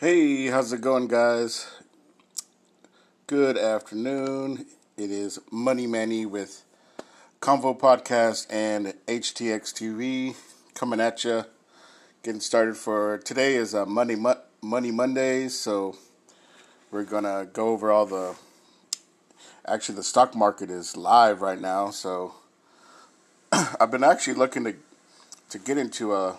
Hey, how's it going, guys? Good afternoon. It is Money Manny with Convo Podcast and HTX TV coming at you. Getting started for today is uh, a Money Mo- Money Mondays, so we're gonna go over all the. Actually, the stock market is live right now, so I've been actually looking to to get into a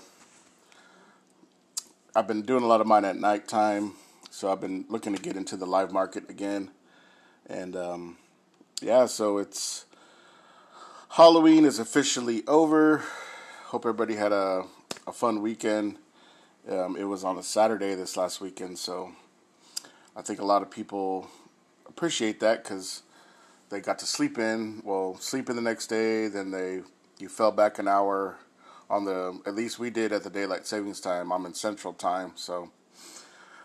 I've been doing a lot of mine at nighttime, so I've been looking to get into the live market again. And um, yeah, so it's Halloween is officially over. Hope everybody had a, a fun weekend. Um, it was on a Saturday this last weekend, so I think a lot of people appreciate that because they got to sleep in. Well, sleep in the next day, then they you fell back an hour on the at least we did at the daylight savings time. I'm in Central Time, so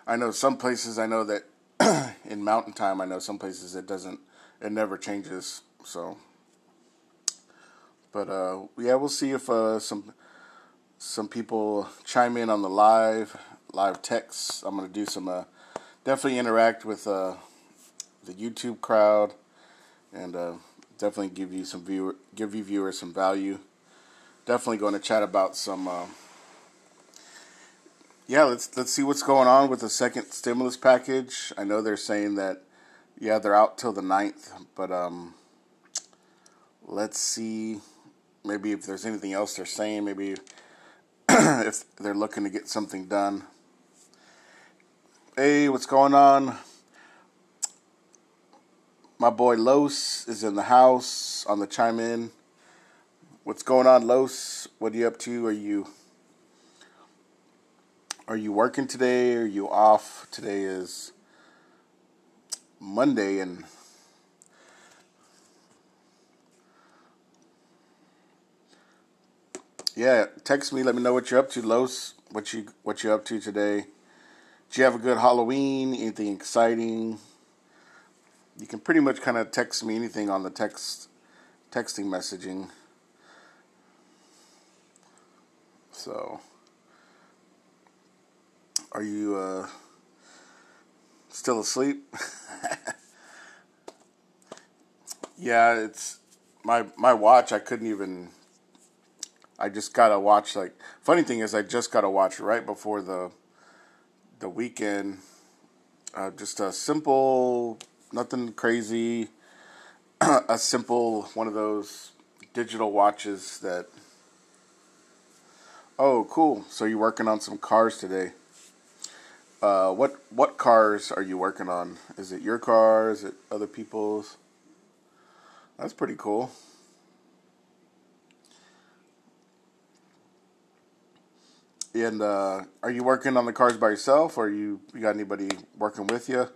I know some places. I know that in Mountain Time, I know some places it doesn't. It never changes. So, but uh, yeah, we'll see if uh, some some people chime in on the live live texts. I'm gonna do some uh, definitely interact with uh, the YouTube crowd and uh, definitely give you some viewer give you viewers some value definitely going to chat about some. Uh, yeah, let's let's see what's going on with the second stimulus package. I know they're saying that, yeah, they're out till the 9th, but um, let's see, maybe if there's anything else they're saying, maybe if they're looking to get something done. Hey, what's going on? My boy Los is in the house on the chime in. What's going on, Los? What are you up to? Are you are you working today? Are you off? Today is Monday and yeah, text me. Let me know what you're up to, Los. What you what you up to today? Did you have a good Halloween? Anything exciting? You can pretty much kind of text me anything on the text texting messaging. So, are you uh, still asleep? yeah, it's my my watch. I couldn't even. I just got to watch. Like, funny thing is, I just got to watch right before the the weekend. Uh, just a simple, nothing crazy. a simple one of those digital watches that Oh, cool. So you're working on some cars today. Uh, what what cars are you working on? Is it your car? Is it other people's? That's pretty cool. And uh, are you working on the cars by yourself, or you you got anybody working with you?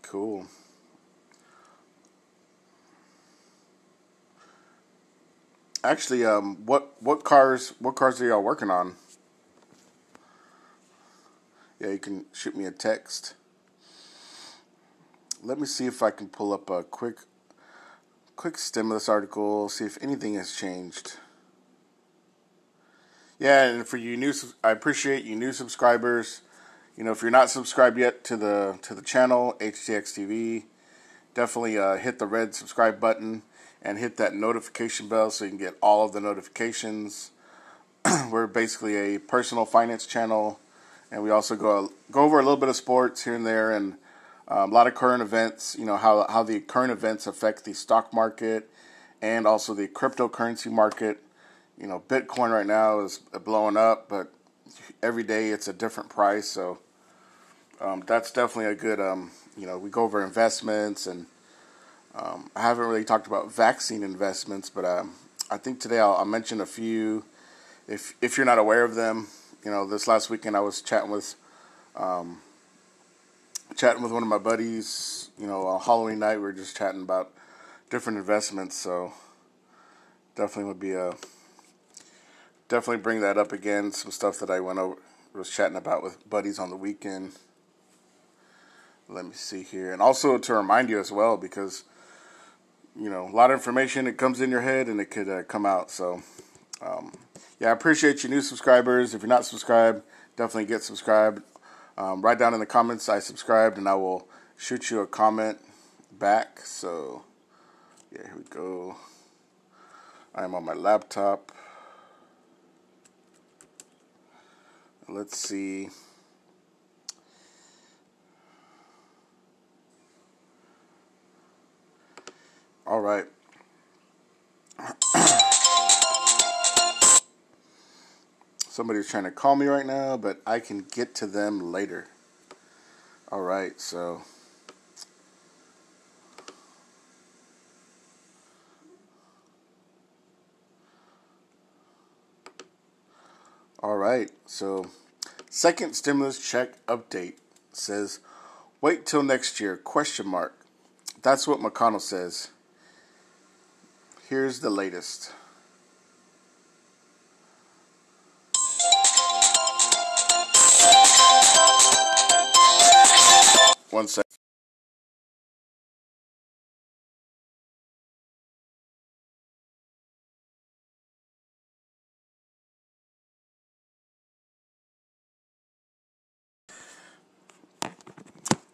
Cool. Actually, um, what what cars what cars are y'all working on? Yeah, you can shoot me a text. Let me see if I can pull up a quick quick stimulus article. See if anything has changed. Yeah, and for you new, I appreciate you new subscribers. You know, if you're not subscribed yet to the to the channel HTX TV, definitely uh, hit the red subscribe button and hit that notification bell so you can get all of the notifications. We're basically a personal finance channel, and we also go go over a little bit of sports here and there, and um, a lot of current events. You know how how the current events affect the stock market and also the cryptocurrency market. You know, Bitcoin right now is blowing up, but every day it's a different price. So um, that's definitely a good. Um, you know, we go over investments and um, I haven't really talked about vaccine investments, but um, I think today I'll, I'll, mention a few. If if you're not aware of them, you know, this last weekend I was chatting with, um, chatting with one of my buddies. You know, on Halloween night we were just chatting about different investments. So definitely would be a definitely bring that up again. Some stuff that I went over was chatting about with buddies on the weekend. Let me see here, and also to remind you as well because you know, a lot of information. that comes in your head and it could uh, come out. So, um, yeah, I appreciate you new subscribers. If you're not subscribed, definitely get subscribed. Um, write down in the comments I subscribed, and I will shoot you a comment back. So, yeah, here we go. I am on my laptop. Let's see. All right. Somebody's trying to call me right now, but I can get to them later. All right, so. All right, so second stimulus check update says, wait till next year, question mark. That's what McConnell says. Here's the latest. One second.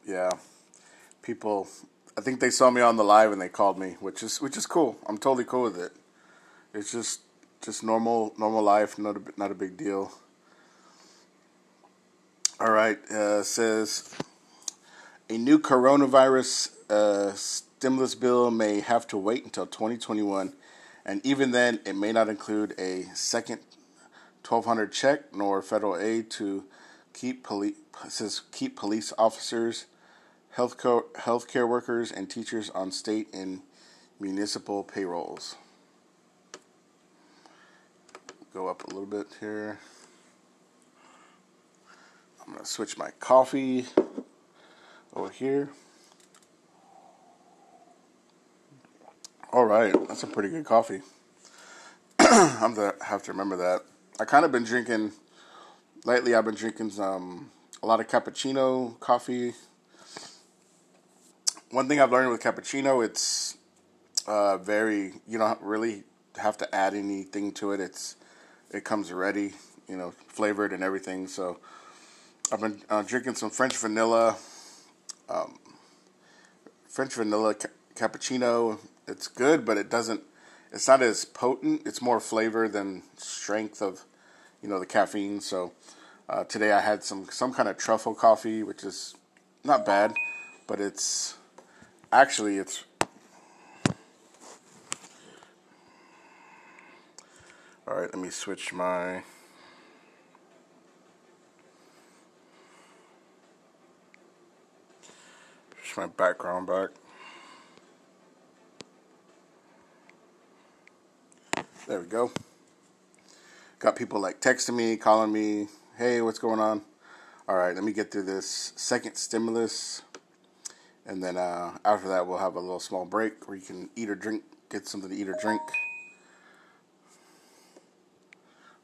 Yeah, people. I think they saw me on the live and they called me, which is which is cool. I'm totally cool with it. It's just just normal normal life, not a not a big deal. All right, uh, says a new coronavirus uh, stimulus bill may have to wait until 2021, and even then, it may not include a second 1200 check nor federal aid to keep police says keep police officers, health co- healthcare workers, and teachers on state and municipal payrolls. Go up a little bit here. I'm gonna switch my coffee over here. All right, that's a pretty good coffee. I'm gonna have to remember that. I kind of been drinking lately. I've been drinking some a lot of cappuccino coffee. One thing I've learned with cappuccino, it's uh, very you don't really have to add anything to it. It's it comes ready, you know, flavored and everything. So I've been uh, drinking some French vanilla um, French vanilla ca- cappuccino. It's good, but it doesn't. It's not as potent. It's more flavor than strength of, you know, the caffeine. So uh, today I had some some kind of truffle coffee, which is not bad, but it's actually it's. All right, let me switch my. my background back. There we go. Got people like texting me, calling me, hey, what's going on? All right, let me get through this second stimulus. And then uh, after that, we'll have a little small break where you can eat or drink, get something to eat or drink.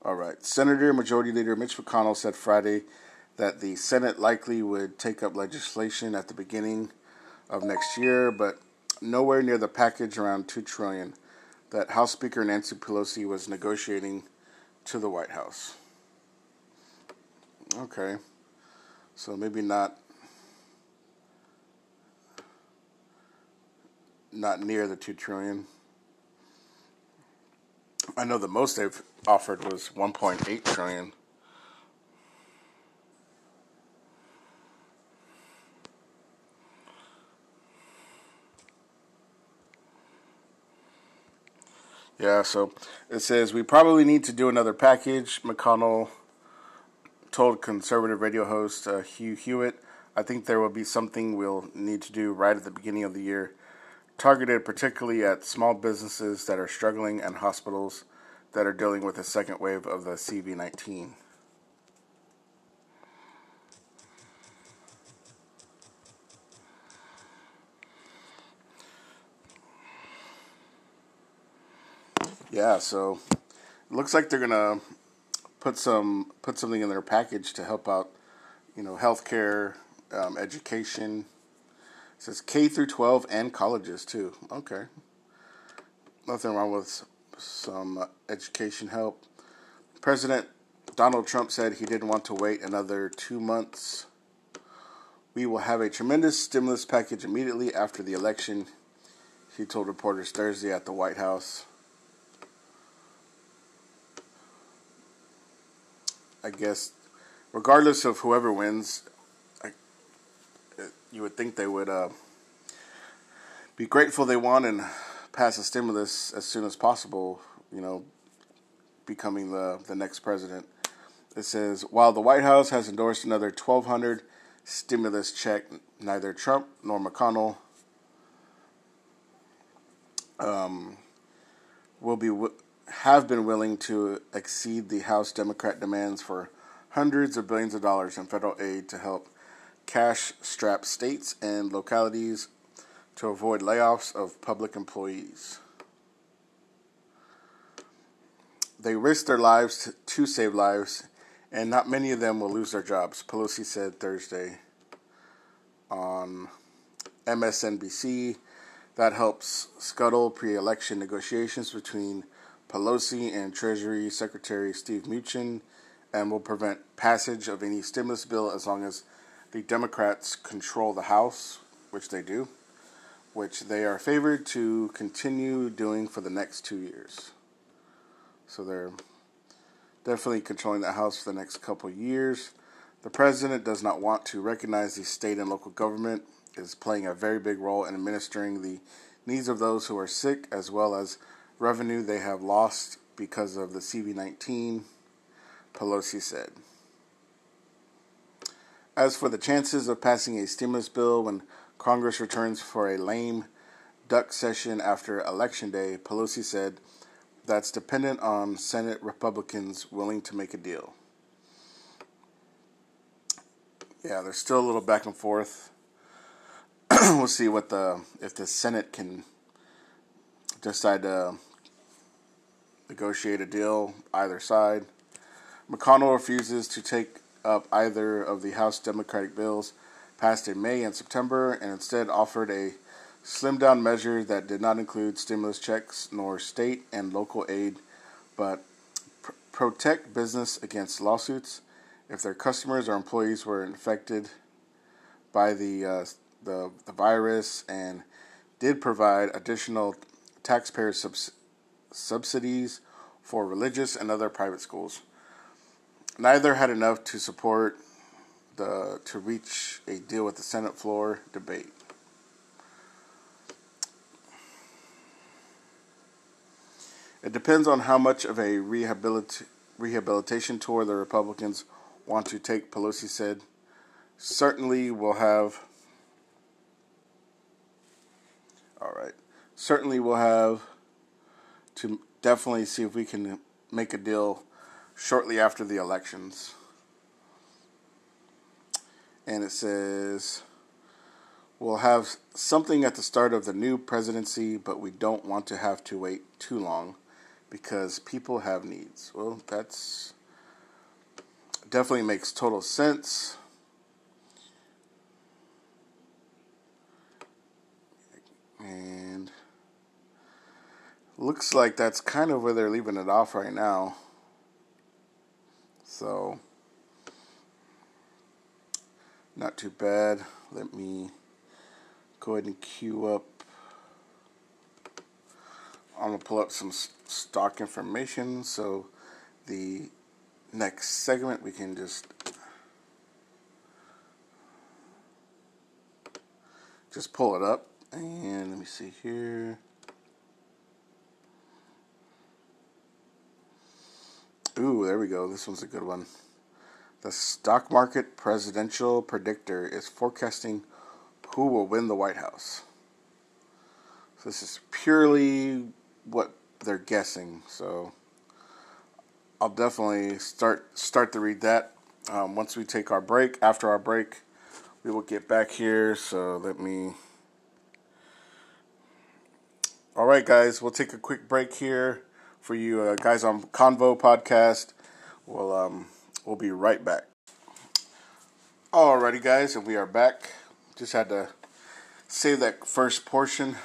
All right. Senator Majority Leader Mitch McConnell said Friday that the Senate likely would take up legislation at the beginning of next year, but nowhere near the package around two trillion that House Speaker Nancy Pelosi was negotiating to the White House. Okay, so maybe not not near the two trillion. I know the most they've offered was 1.8 trillion. Yeah, so it says we probably need to do another package. McConnell told conservative radio host uh, Hugh Hewitt, I think there will be something we'll need to do right at the beginning of the year, targeted particularly at small businesses that are struggling and hospitals that are dealing with a second wave of the CV 19. Yeah, so it looks like they're gonna put some put something in their package to help out, you know, healthcare, um, education. Says K through 12 and colleges too. Okay, nothing wrong with some uh, education help. President Donald Trump said he didn't want to wait another two months. We will have a tremendous stimulus package immediately after the election, he told reporters Thursday at the White House. I guess, regardless of whoever wins, you would think they would uh, be grateful they won and pass a stimulus as soon as possible. You know, becoming the the next president. It says while the White House has endorsed another 1,200 stimulus check, neither Trump nor McConnell um, will be have been willing to exceed the House Democrat demands for hundreds of billions of dollars in federal aid to help cash strapped states and localities to avoid layoffs of public employees. They risk their lives to, save lives, and not many of them will lose their jobs, Pelosi said Thursday on MSNBC. That helps scuttle pre election negotiations between Pelosi and Treasury Secretary Steve Mnuchin and will prevent passage of any stimulus bill as long as the Democrats control the House, which they do, which they are favored to continue doing for the next two years. So they're definitely controlling the House for the next couple years. The president does not want to recognize the state and local government is playing a very big role in administering the needs of those who are sick as well as revenue they have lost because of the CV19, Pelosi said. As for the chances of passing a stimulus bill when Congress returns for a lame duck session after Election Day, Pelosi said that's dependent on Senate Republicans willing to make a deal. Yeah, there's still a little back and forth. we'll see what the if the Senate can decide to negotiate a deal either side. McConnell refuses to take up either of the House Democratic bills passed in May and September and instead offered a slimmed down measure that did not include stimulus checks nor state and local aid, but pr- protect business against lawsuits if their customers or employees were infected by the uh, the, the virus and did provide additional taxpayer subs- subsidies for religious and other private schools. Neither had enough to support the to reach a deal with the Senate floor debate. It depends on how much of a rehabilit- rehabilitation tour the Republicans want to take, Pelosi said. Certainly we'll have. All right. Certainly we'll have to definitely see if we can make a deal shortly after the elections. And it says, We'll have something at the start of the new presidency, but we don't want to have to wait too long because people have needs. Well, that's definitely makes total sense. And looks like that's kind of where they're leaving it off right now. So, not too bad. Let me go ahead and queue up. I'm gonna pull up some stock information. So the next segment we can just just pull it up. And let me see here ooh there we go this one's a good one the stock market presidential predictor is forecasting who will win the White House so this is purely what they're guessing. So I'll definitely start start to read that um, once we take our break. After our break, we will get back here. So let me. All right, guys, we'll take a quick break here for you uh, guys on Convo Podcast. We'll um, we'll be right back. Alrighty, guys, and we are back. Just had to save that first portion.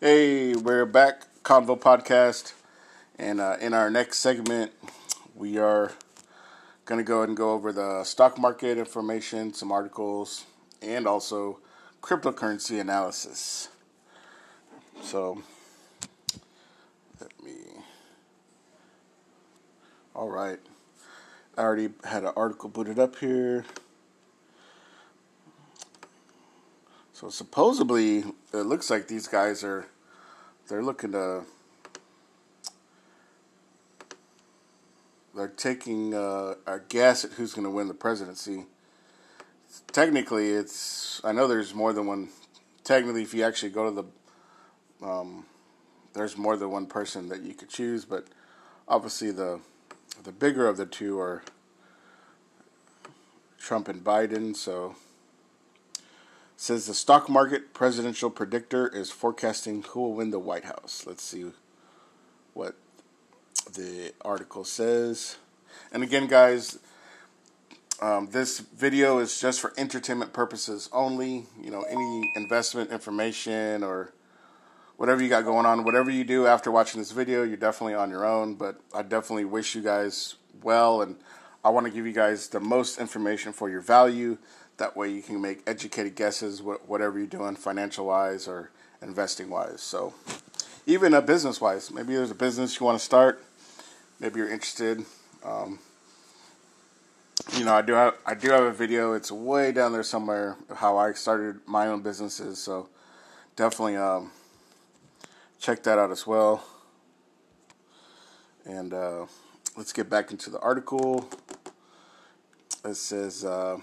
Hey, we're back Convo Podcast. And uh, in our next segment, we are going to go ahead and go over the stock market information, some articles, and also cryptocurrency analysis. So, let me. All right. I already had an article booted up here. So supposedly, it looks like these guys are they're looking to they're taking uh, a guess at who's going to win the presidency. Technically, it's I know there's more than one. Technically, if you actually go to the um, there's more than one person that you could choose, but obviously the the bigger of the two are Trump and Biden. So says the stock market presidential predictor is forecasting who will win the White House. Let's see what the article says. And again, guys, um, this video is just for entertainment purposes only. You know, any investment information or whatever you got going on, whatever you do after watching this video, you're definitely on your own. But I definitely wish you guys well, and I want to give you guys the most information for your value that way you can make educated guesses whatever you're doing financial wise or investing wise. So even a business wise, maybe there's a business you want to start, maybe you're interested. Um, you know, I do have I do have a video. It's way down there somewhere how I started my own businesses. So definitely um, check that out as well. And uh, let's get back into the article. It says. Uh,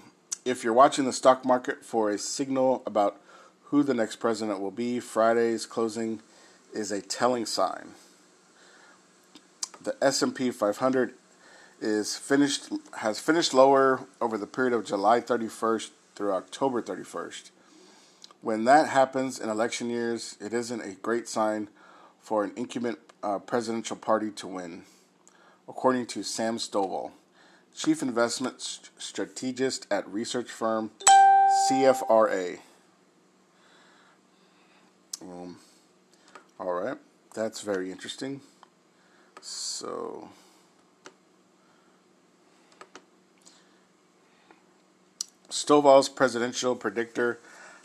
if you're watching the stock market for a signal about who the next president will be, Friday's closing is a telling sign. The S&P 500 is finished has finished lower over the period of July 31st through October 31st. When that happens in election years, it isn't a great sign for an incumbent uh, presidential party to win, according to Sam Stovall. Chief Investment Strategist at research firm CFRA. Um, all right, that's very interesting. So, Stovall's presidential predictor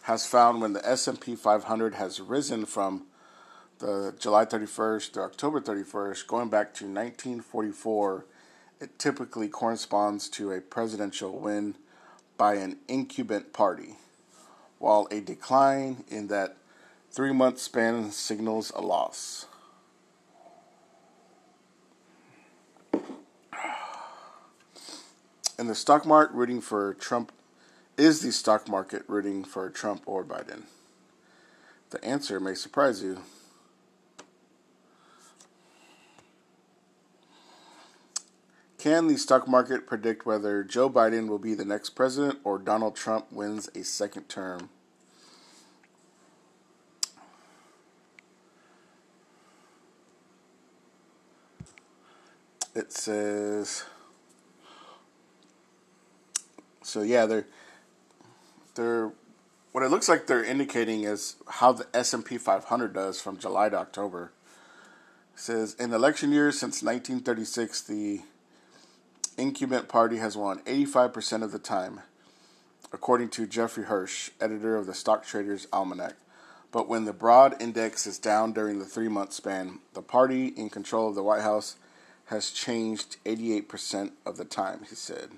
has found when the S&P 500 has risen from the July 31st to October 31st, going back to 1944 it typically corresponds to a presidential win by an incumbent party, while a decline in that three month span signals a loss. In the stock market, rooting for Trump is the stock market rooting for Trump or Biden? The answer may surprise you. Can the stock market predict whether Joe Biden will be the next president or Donald Trump wins a second term? It says so yeah, they're they're what it looks like they're indicating is how the S&P 500 does from July to October. It says in election years since 1936 the incumbent party has won 85% of the time, according to Jeffrey Hirsch, editor of the Stock Traders Almanac. But when the broad index is down during the three month span, the party in control of the White House has changed 88% of the time, he said.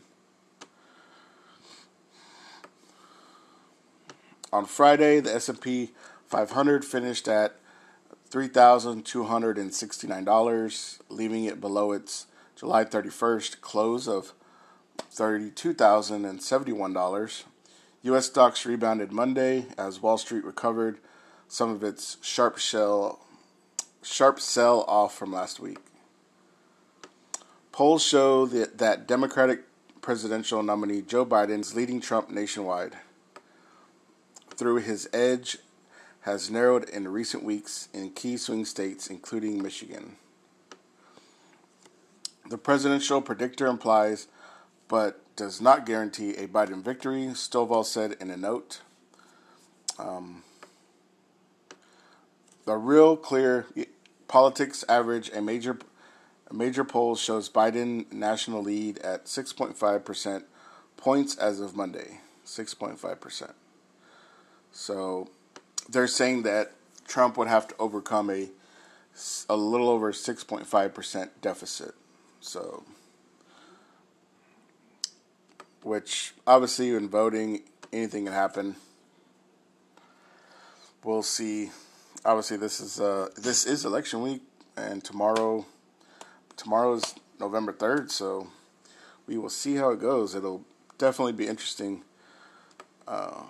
On Friday, the S&P 500 finished at $3,269, leaving it below its July 31st close of $32,071. U.S. stocks rebounded Monday as Wall Street recovered some of its sharp sharp sell off from last week. Polls show that, that Democratic presidential nominee Joe Biden is leading Trump nationwide. Through his edge has narrowed in recent weeks in key swing states, including Michigan. The presidential predictor implies, but does not guarantee a Biden victory, Stovall said in a note. Um, the real clear politics average, a major a major poll shows Biden national lead at 6.5 percent points as of Monday. 6.5 percent. So they're saying that Trump would have to overcome a a little over 6.5 percent deficit. So, which obviously in voting, anything can happen. We'll see. Obviously, this is uh, this is election week, and tomorrow, tomorrow is November third. So, we will see how it goes. It'll definitely be interesting. Uh,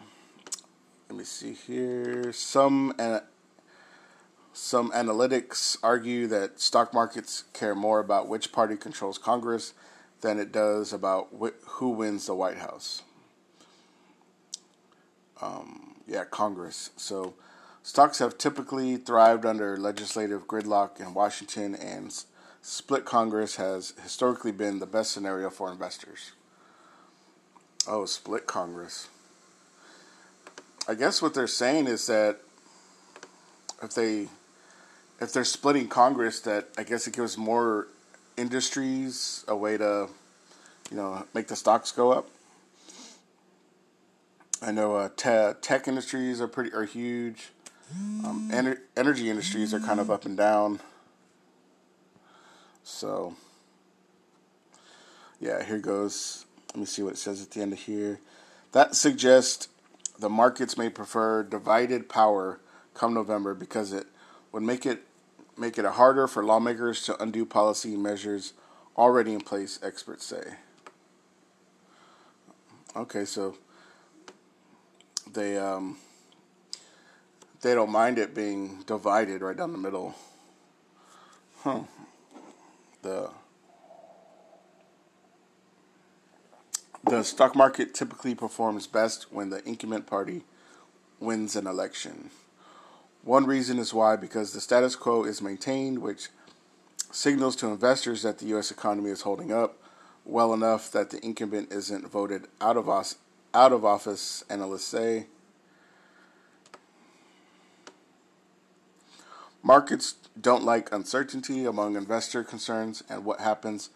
let me see here. Some uh, some analytics argue that stock markets care more about which party controls Congress than it does about wh- who wins the White House. Um, yeah, Congress. So stocks have typically thrived under legislative gridlock in Washington, and split Congress has historically been the best scenario for investors. Oh, split Congress. I guess what they're saying is that if they if they're splitting Congress, that I guess it gives more industries a way to, you know, make the stocks go up. I know uh, te- tech industries are pretty are huge. Um, ener- energy industries are kind of up and down. So, yeah, here goes. Let me see what it says at the end of here. That suggests the markets may prefer divided power come November because it would make it make it harder for lawmakers to undo policy measures already in place, experts say. Okay, so they um, they don't mind it being divided right down the middle. Huh. The the stock market typically performs best when the incumbent party wins an election. One reason is why because the status quo is maintained, which signals to investors that the U.S. economy is holding up well enough that the incumbent isn't voted out of us out of office. Analysts say. Markets don't like uncertainty among investor concerns and what happens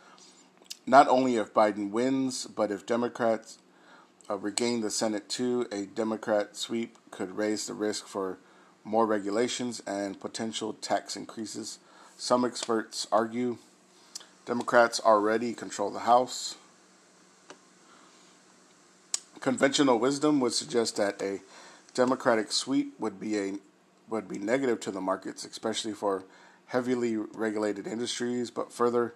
not only if Biden wins, but if Democrats uh, regain the Senate too. A Democrat sweep could raise the risk for more regulations, and potential tax increases. Some experts argue Democrats already control the House. Conventional wisdom would suggest that a Democratic sweep would be a would be negative to the markets, especially for heavily regulated industries, but further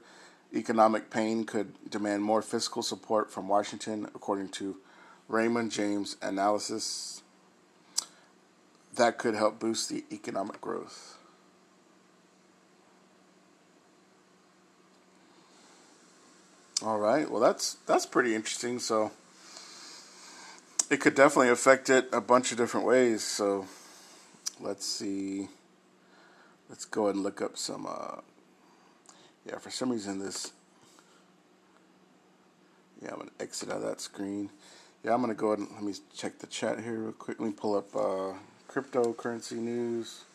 economic pain could demand more fiscal support from Washington, according to Raymond James analysis that could help boost the economic growth. All right. Well, that's that's pretty interesting. So it could definitely affect it a bunch of different ways. So let's see. Let's go and look up some. Uh, yeah, for some reason this. Yeah, I'm gonna exit out of that screen. Yeah, I'm gonna go ahead and let me check the chat here real quick. Let me pull up. Uh, cryptocurrency news.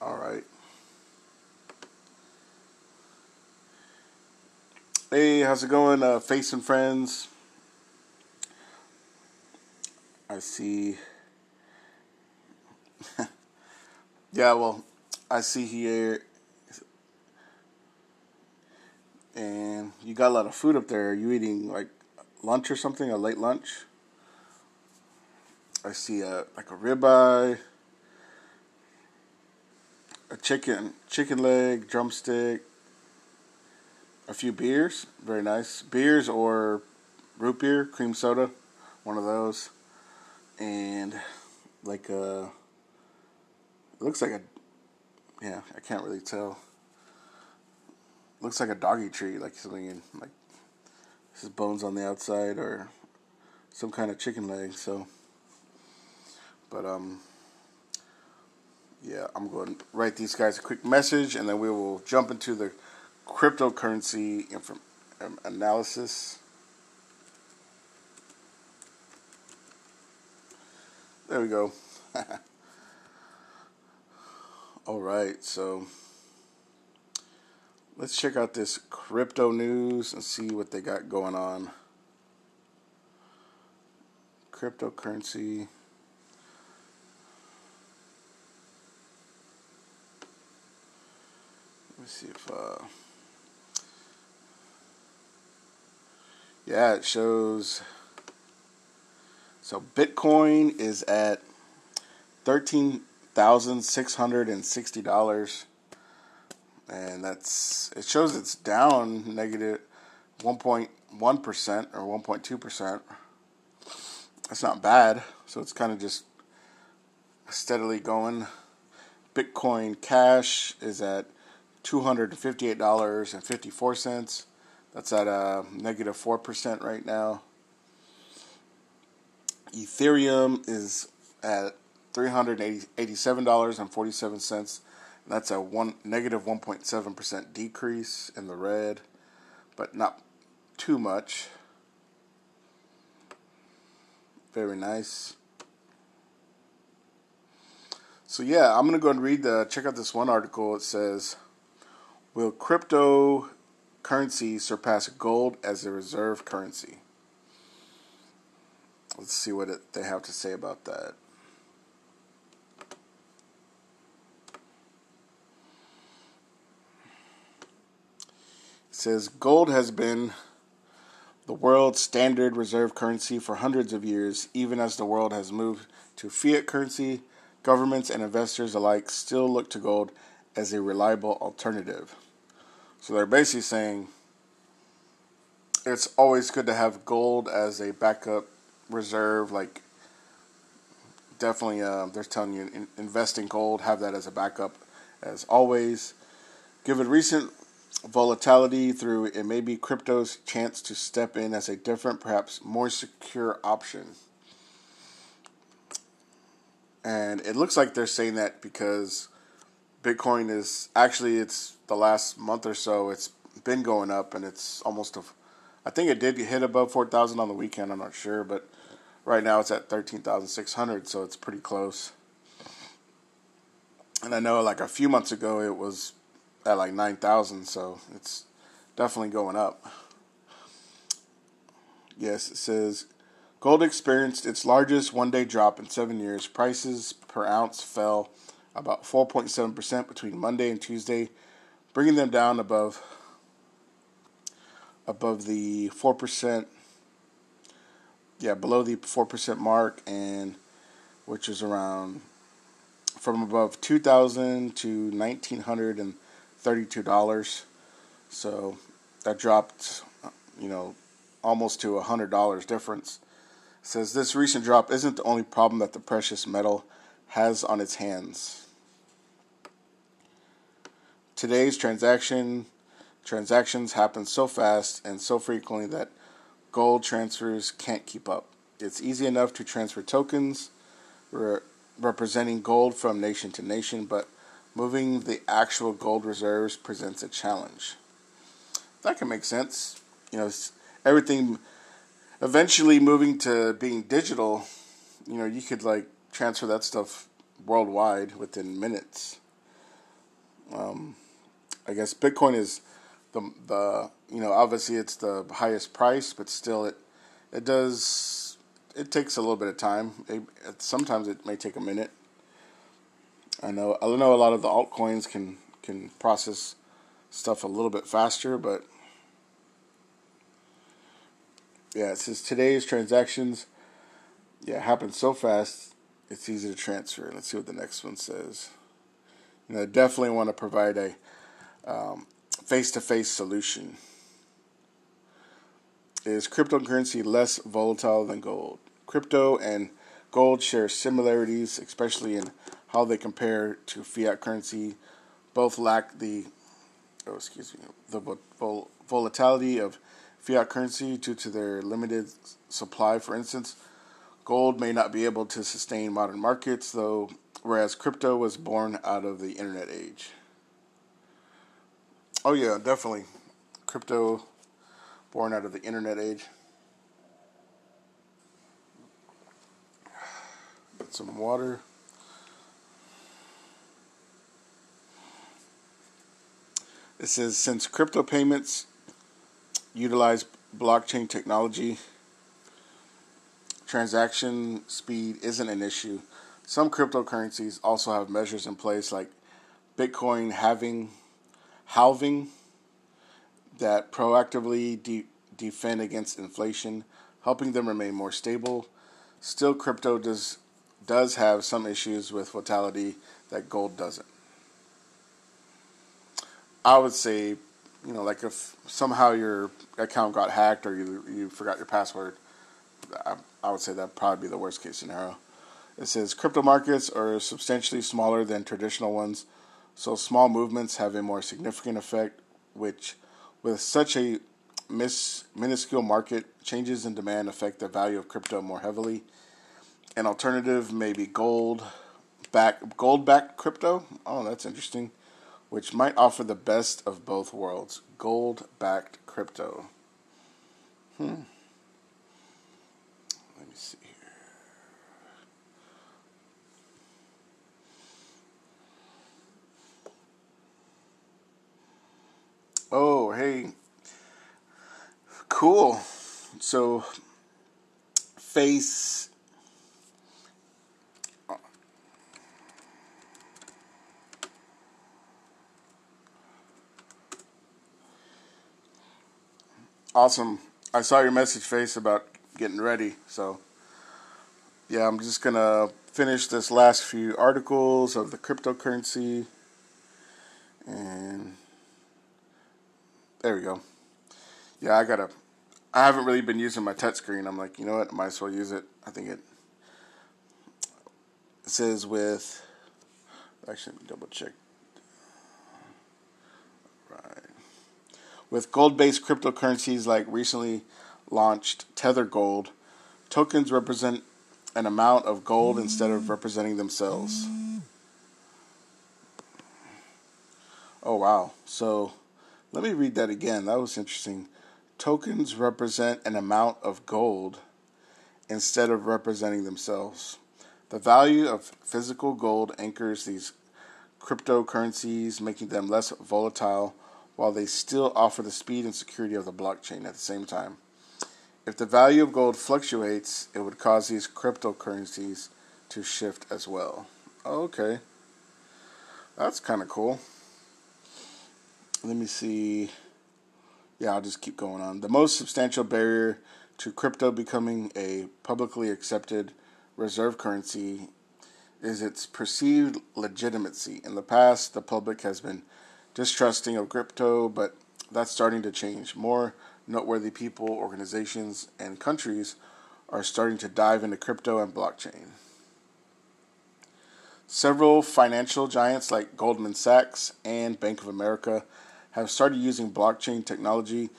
All right. Hey, how's it going, uh, Face and Friends? I see. yeah, well, I see here. And you got a lot of food up there. Are you eating like lunch or something, a late lunch. I see a like a ribeye, a chicken chicken leg, drumstick, a few beers, very nice beers or root beer, cream soda, one of those, and like a it looks like a yeah I can't really tell. Looks like a doggy treat, like something in like his bones on the outside or some kind of chicken leg. So, but um, yeah, I'm going to write these guys a quick message, and then we will jump into the cryptocurrency inf- um, analysis. There we go. All right, so let's check out this crypto news and see what they got going on. Cryptocurrency. Let me see if uh Yeah, it shows so Bitcoin is at thirteen thousand six hundred and sixty dollars, and that's it shows it's down negative one point one percent or one point two percent. That's not bad. So it's kind of just steadily going. Bitcoin Cash is at two hundred and fifty-eight dollars and fifty-four cents. That's at a negative four percent right now. Ethereum is at $387.47. That's a one negative 1.7% decrease in the red, but not too much. Very nice. So yeah, I'm gonna go and read the check out this one article. It says, "Will cryptocurrency surpass gold as a reserve currency?" Let's see what it, they have to say about that. Says gold has been the world's standard reserve currency for hundreds of years, even as the world has moved to fiat currency. Governments and investors alike still look to gold as a reliable alternative. So they're basically saying it's always good to have gold as a backup reserve, like definitely, uh, they're telling you in, invest in gold, have that as a backup, as always. Given recent volatility through it may be crypto's chance to step in as a different, perhaps more secure option. And it looks like they're saying that because Bitcoin is actually it's the last month or so it's been going up and it's almost a I think it did hit above 4,000 on the weekend, I'm not sure, but Right now it's at 13,600, so it's pretty close. And I know like a few months ago it was at like 9,000, so it's definitely going up. Yes, it says gold experienced its largest one day drop in seven years. Prices per ounce fell about 4.7% between Monday and Tuesday, bringing them down above above the 4% yeah, below the 4% mark, and which is around from above 2000 to $1,932. So that dropped, you know, almost to a $100 difference. It says this recent drop isn't the only problem that the precious metal has on its hands. Today's transaction transactions happen so fast and so frequently that gold transfers can't keep up. It's easy enough to transfer tokens re- representing gold from nation to nation, but moving the actual gold reserves presents a challenge. That can make sense. You know, everything eventually moving to being digital, you know, you could like transfer that stuff worldwide within minutes. Um, I guess Bitcoin is the the you know obviously it's the highest price, but still it it does it takes a little bit of time. It, it, sometimes it may take a minute. I know I know a lot of the altcoins can can process stuff a little bit faster, but yeah, it says today's transactions yeah happen so fast it's easy to transfer. Let's see what the next one says. You know, I definitely want to provide a um, face to face solution. Is cryptocurrency less volatile than gold? Crypto and gold share similarities, especially in how they compare to fiat currency. Both lack the oh, excuse me, the vol- volatility of fiat currency due to their limited supply. For instance, gold may not be able to sustain modern markets, though, whereas crypto was born out of the internet age. Oh yeah, definitely. Crypto born out of the internet age. Got some water. It says since crypto payments utilize blockchain technology, transaction speed isn't an issue. Some cryptocurrencies also have measures in place like Bitcoin having halving that proactively de- defend against inflation, helping them remain more stable. Still crypto does does have some issues with volatility that gold doesn't. I would say, you know, like if somehow your account got hacked or you you forgot your password, I, I would say that'd probably be the worst case scenario. It says crypto markets are substantially smaller than traditional ones, so small movements have a more significant effect, which, with such a mis- minuscule market, changes in demand affect the value of crypto more heavily. An alternative may be gold back gold backed crypto. Oh, that's interesting. Which might offer the best of both worlds. Gold backed crypto. Hmm. Let me see here. Oh, hey. Cool. So, face. Awesome. I saw your message, Face, about getting ready. So, yeah, I'm just going to finish this last few articles of the cryptocurrency. And there we go. Yeah, I gotta. I haven't really been using my touchscreen. I'm like, you know what? I might as well use it. I think it, it says with. Actually, double check. With gold-based cryptocurrencies like recently launched Tether Gold, tokens represent an amount of gold instead of representing themselves. Oh wow! So let me read that again. That was interesting. Tokens represent an amount of gold instead of representing themselves. The value of physical gold anchors these cryptocurrencies, making them less volatile while they still offer the speed and security of the blockchain at the same time. If the value of gold fluctuates, it would cause these cryptocurrencies to shift as well. Okay. That's kind of cool let me see. Yeah, I'll just keep going on. The most substantial barrier to crypto becoming a publicly accepted reserve currency is its perceived legitimacy. In the past, the public has been distrusting of crypto, but that's starting to change. More noteworthy people, organizations, and countries are starting to dive into crypto and blockchain. Several financial giants like Goldman Sachs and Bank of America have started using blockchain technology.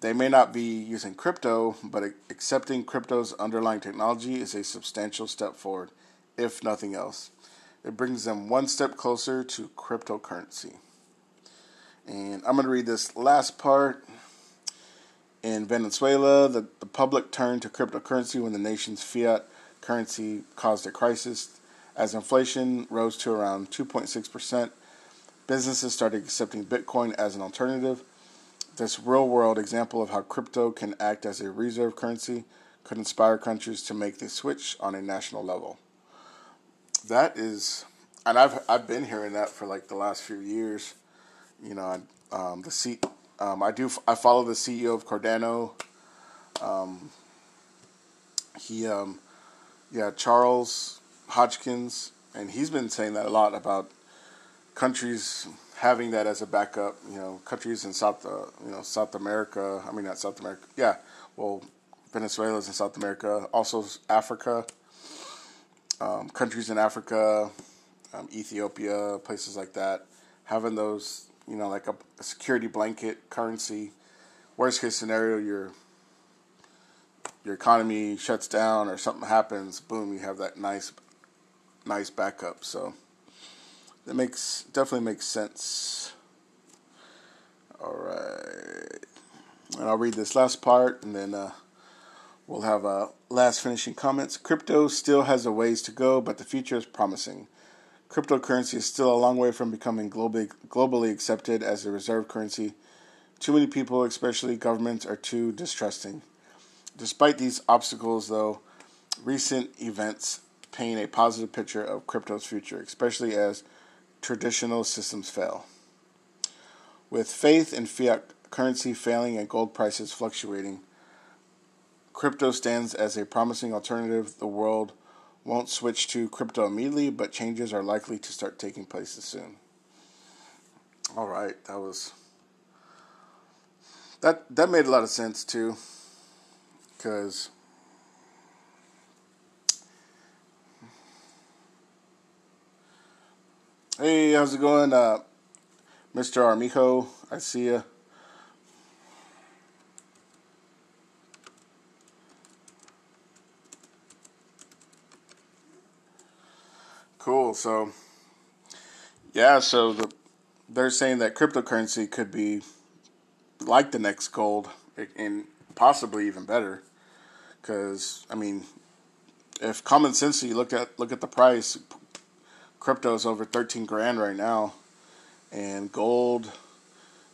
They may not be using crypto, but accepting crypto's underlying technology is a substantial step forward, if nothing else. It brings them one step closer to cryptocurrency. And I'm going to read this last part. In Venezuela, the, the public turned to cryptocurrency when the nation's fiat currency caused a crisis. As inflation rose to around 2.6%, businesses started accepting Bitcoin as an alternative. This real world example of how crypto can act as a reserve currency could inspire countries to make the switch on a national level. That is, and I've I've been hearing that for like the last few years. You know, um, the C, um, I do I follow the CEO of Cardano. Um, he, um, yeah, Charles Hoskinson, and he's been saying that a lot about countries having that as a backup. You know, countries in South, uh, you know, South America. I mean, not South America. Yeah, well, Venezuela's in South America. Also, Africa. Um, countries in Africa, um, Ethiopia, places like that, having those, you know, like a, a security blanket currency. Worst case scenario, your your economy shuts down or something happens. Boom, you have that nice, nice backup. So that makes definitely makes sense. All right, and I'll read this last part, and then uh, We'll have uh, last finishing comments. Crypto still has a ways to go, but the future is promising. Cryptocurrency is still a long way from becoming globally, globally accepted as a reserve currency. Too many people, especially governments, are too distrusting. Despite these obstacles, though, recent events paint a positive picture of crypto's future, especially as traditional systems fail. With faith in fiat currency failing and gold prices fluctuating, crypto stands as a promising alternative. The world won't switch to crypto immediately, but changes are likely to start taking place soon. All right, that was that that made a lot of sense too, because. Hey, how's it going, uh, Mr. Armijo? I see you. Cool. So, yeah. So the they're saying that cryptocurrency could be like the next gold and possibly even better. Because I mean, if common sense, you look at look at the price, crypto is over thirteen grand right now, and gold,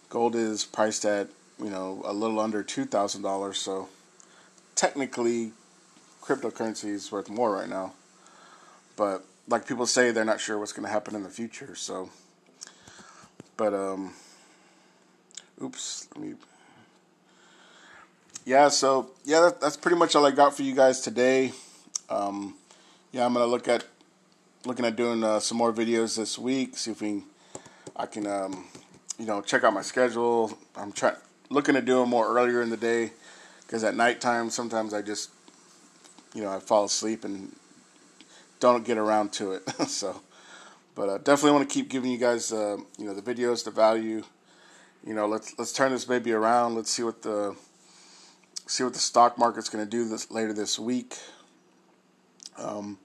gold is priced at you know a little under two thousand dollars. So technically, cryptocurrency is worth more right now. But like people say, they're not sure what's going to happen in the future. So, but um, oops, let me. Yeah, so yeah, that, that's pretty much all I got for you guys today. Um, yeah, I'm gonna look at looking at doing uh, some more videos this week. See if we can, I can um, you know check out my schedule. I'm trying looking to do them more earlier in the day because at nighttime sometimes I just you know I fall asleep and don't get around to it. so, but uh, definitely want to keep giving you guys uh, you know the videos, the value you know, let's let's turn this baby around. Let's see what the see what the stock market's going to do this later this week. Um,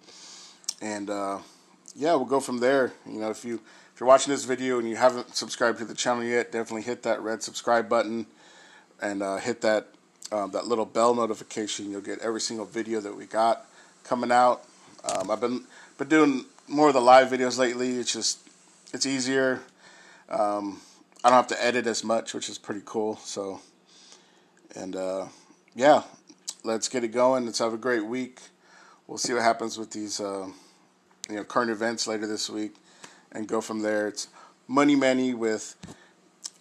and uh, yeah, we'll go from there. You know, if you if you're watching this video and you haven't subscribed to the channel yet, definitely hit that red subscribe button and uh, hit that um, that little bell notification. You'll get every single video that we got coming out. Um, I've been been doing more of the live videos lately. It's just it's easier. Um, I don't have to edit as much, which is pretty cool. So, and uh, yeah, let's get it going. Let's have a great week. We'll see what happens with these, uh, you know, current events later this week, and go from there. It's Money Manny with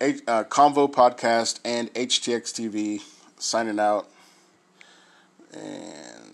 H- uh, Convo Podcast and HTX TV signing out, and.